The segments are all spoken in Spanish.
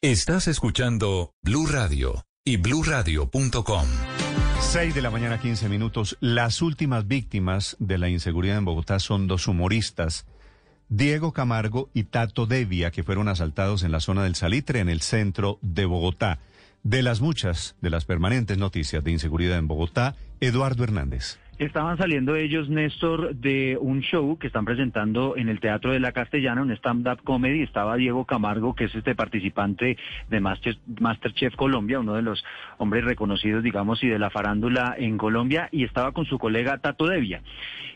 Estás escuchando Blue Radio y BlueRadio.com. 6 de la mañana, 15 minutos. Las últimas víctimas de la inseguridad en Bogotá son dos humoristas, Diego Camargo y Tato Devia, que fueron asaltados en la zona del Salitre, en el centro de Bogotá. De las muchas, de las permanentes noticias de inseguridad en Bogotá, Eduardo Hernández. Estaban saliendo ellos, Néstor, de un show que están presentando en el Teatro de la Castellana, un stand-up comedy. Estaba Diego Camargo, que es este participante de Master, Masterchef Colombia, uno de los hombres reconocidos, digamos, y de la farándula en Colombia, y estaba con su colega Tato Devia.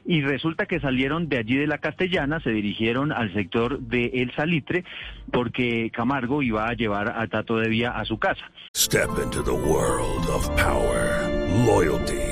Y resulta que salieron de allí de la Castellana, se dirigieron al sector de El Salitre, porque Camargo iba a llevar a Tato Devia a su casa. Step into the world of power, loyalty.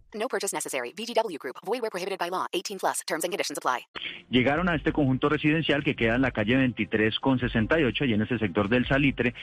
No purchase necessary. VGW Group. Void where prohibited by law. 18 plus. Terms and conditions apply. Llegaron a este conjunto residencial que queda en la calle 23 con 68 y en ese sector del Salitre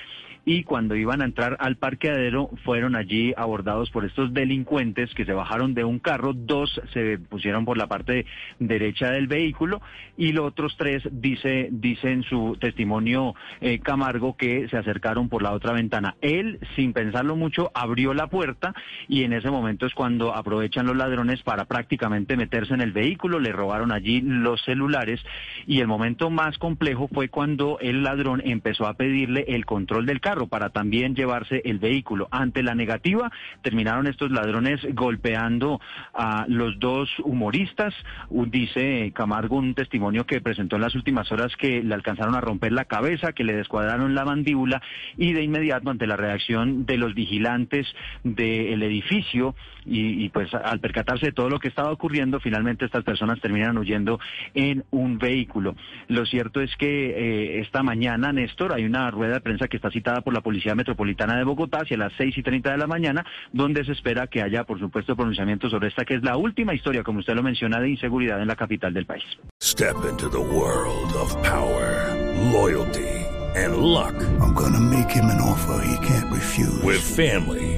y cuando iban a entrar al parqueadero fueron allí abordados por estos delincuentes que se bajaron de un carro, dos se pusieron por la parte derecha del vehículo y los otros tres dice dice en su testimonio eh, Camargo que se acercaron por la otra ventana. Él sin pensarlo mucho abrió la puerta y en ese momento es cuando aprovechan los ladrones para prácticamente meterse en el vehículo, le robaron allí los celulares y el momento más complejo fue cuando el ladrón empezó a pedirle el control del carro para también llevarse el vehículo. Ante la negativa, terminaron estos ladrones golpeando a los dos humoristas. Dice Camargo un testimonio que presentó en las últimas horas que le alcanzaron a romper la cabeza, que le descuadraron la mandíbula y de inmediato ante la reacción de los vigilantes del edificio y, pues al percatarse de todo lo que estaba ocurriendo, finalmente estas personas terminan huyendo en un vehículo. Lo cierto es que eh, esta mañana, Néstor, hay una rueda de prensa que está citada por la Policía Metropolitana de Bogotá hacia las seis y treinta de la mañana, donde se espera que haya, por supuesto, pronunciamiento sobre esta que es la última historia, como usted lo menciona, de inseguridad en la capital del país. Step into the world of power, loyalty. and luck. I'm gonna make him an offer he can't refuse. With family,